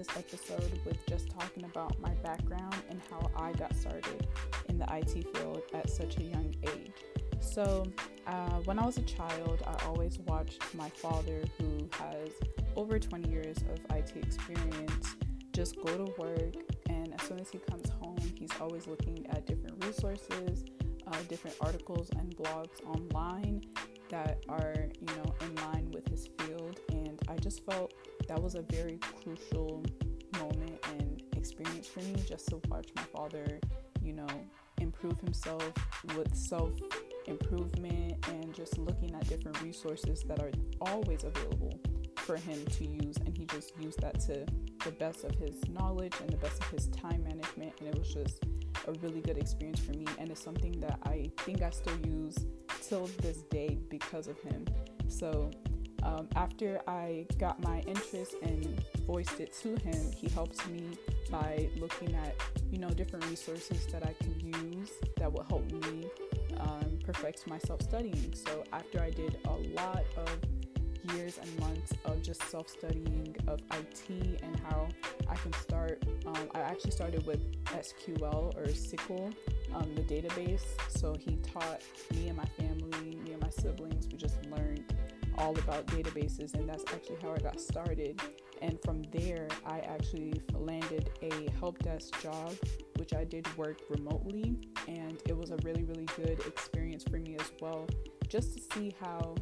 this episode with just talking about my background and how I got started in the IT field at such a young age. So, uh, when I was a child, I always watched my father, who has over 20 years of IT experience, just go to work. And as soon as he comes home, he's always looking at different resources, uh, different articles, and blogs online that are, you know, in line with his field. And I just felt that was a very crucial moment and experience for me just to watch my father, you know, improve himself with self improvement and just looking at different resources that are always available for him to use. And he just used that to the best of his knowledge and the best of his time management. And it was just a really good experience for me. And it's something that I think I still use till this day because of him. So um, after I got my interest and voiced it to him, he helps me by looking at you know different resources that I can use that will help me um, perfect myself studying. So after I did a lot of years and months of just self studying of IT and how I can start. Um, I actually started with SQL or SQL, um, the database. So he taught me and my family, me and my siblings, we just learned all about databases, and that's actually how I got started. And from there, I actually landed a help desk job, which I did work remotely, and it was a really, really good experience for me as well, just to see how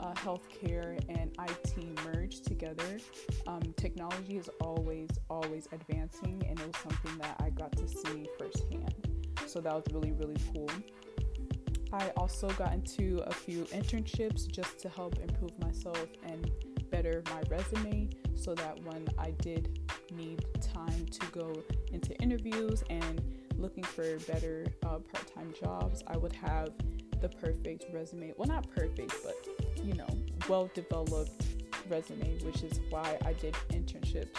uh, healthcare and IT merge together. Um, technology is always, always advancing, and it was something that I got to see firsthand. So that was really, really cool. I also got into a few internships just to help improve myself and better my resume so that when I did need time to go into interviews and looking for better uh, part time jobs, I would have the perfect resume. Well, not perfect, but you know, well developed resume, which is why I did internships.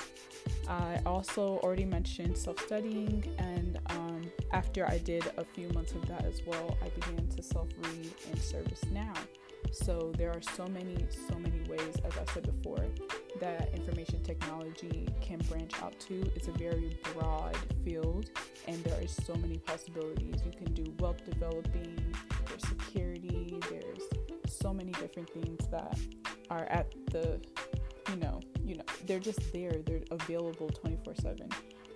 I also already mentioned self studying and um, after I did a few months of that as well, I began to self read and service now. So there are so many, so many ways, as I said before, that information technology can branch out to. It's a very broad field, and there are so many possibilities. You can do wealth developing, there's security, there's so many different things that are at the, you know, you know, they're just there. They're available 24/7.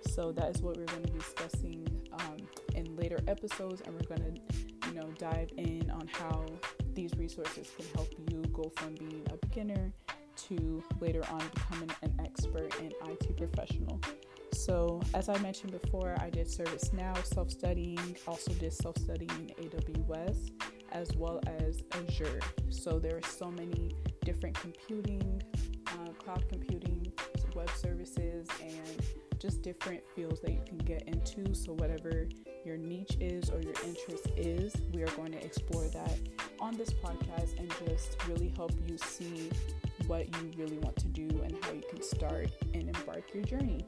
So that is what we're going to be discussing um, in later episodes, and we're going to, you know, dive in on how these resources can help you go from being a beginner to later on becoming an expert and IT professional. So, as I mentioned before, I did ServiceNow, self studying, also did self studying in AWS as well as Azure. So, there are so many different computing, uh, cloud computing, web services, and just different fields that you can get into. So, whatever your niche is or your interest is, we are going to explore that on this podcast and just really help you see what you really want to do and how you can start and embark your journey.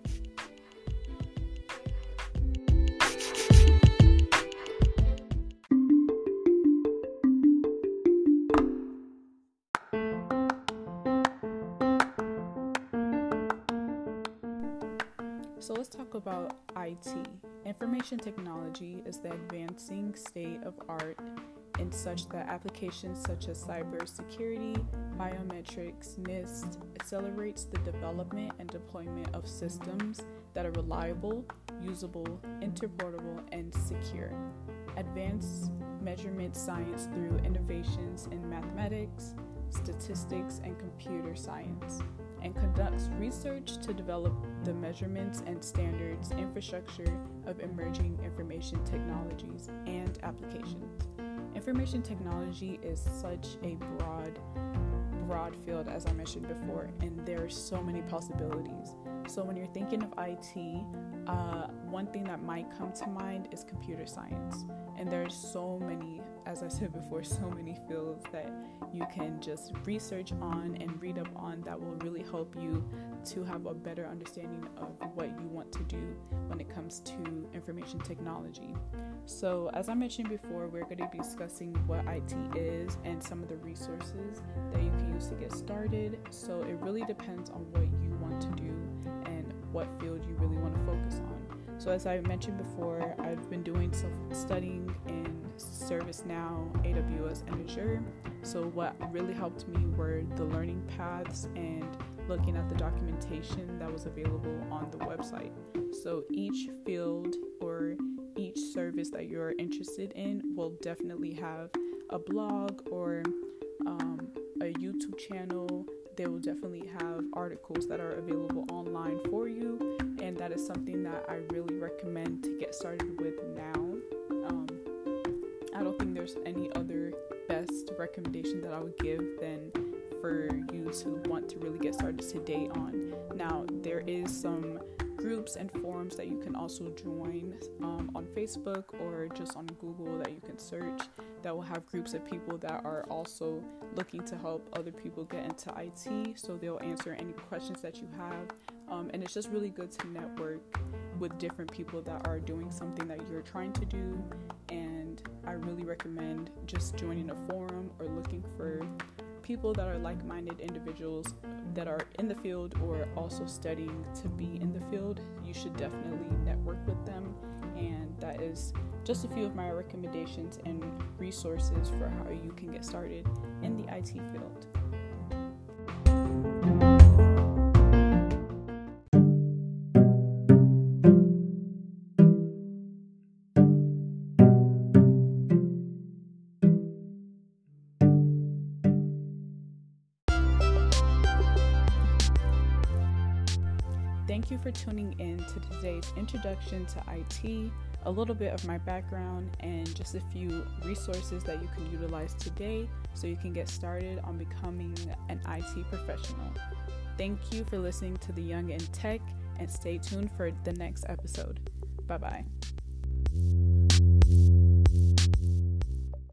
So let's talk about IT. Information technology is the advancing state of art in such that applications such as cybersecurity, biometrics, NIST accelerates the development and deployment of systems that are reliable, usable, interoperable, and secure. Advanced measurement science through innovations in mathematics, statistics, and computer science and conducts research to develop the measurements and standards infrastructure of emerging information technologies and applications. Information technology is such a broad broad field as I mentioned before and there are so many possibilities. So when you're thinking of IT, uh, one thing that might come to mind is computer science. And there's so many, as I said before, so many fields that you can just research on and read up on that will really help you to have a better understanding of what you want to do when it comes to information technology. So, as I mentioned before, we're going to be discussing what IT is and some of the resources that you can use to get started. So, it really depends on what you want to do and what field you really want to focus on. So, as I mentioned before, I've been doing some studying in ServiceNow, AWS, and Azure. So, what really helped me were the learning paths and looking at the documentation that was available on the website. So, each field or each service that you're interested in will definitely have a blog or um, a YouTube channel. They will definitely have articles that are available online for you, and that is something that I really recommend to get started with now. Um, I don't think there's any other best recommendation that I would give than for you to want to really get started today on. Now, there is some groups and forums that you can also join um, on Facebook or just on Google that you can search that will have groups of people that are also looking to help other people get into IT. So they'll answer any questions that you have. Um, and it's just really good to network with different people that are doing something that you're trying to do. And I really recommend just joining a forum or looking for people that are like minded individuals that are in the field or also studying to be in the field, you should definitely network with them. And that is just a few of my recommendations and resources for how you can get started in the IT field. Thank you for tuning in to today's introduction to IT, a little bit of my background, and just a few resources that you can utilize today so you can get started on becoming an IT professional. Thank you for listening to The Young in Tech, and stay tuned for the next episode. Bye bye.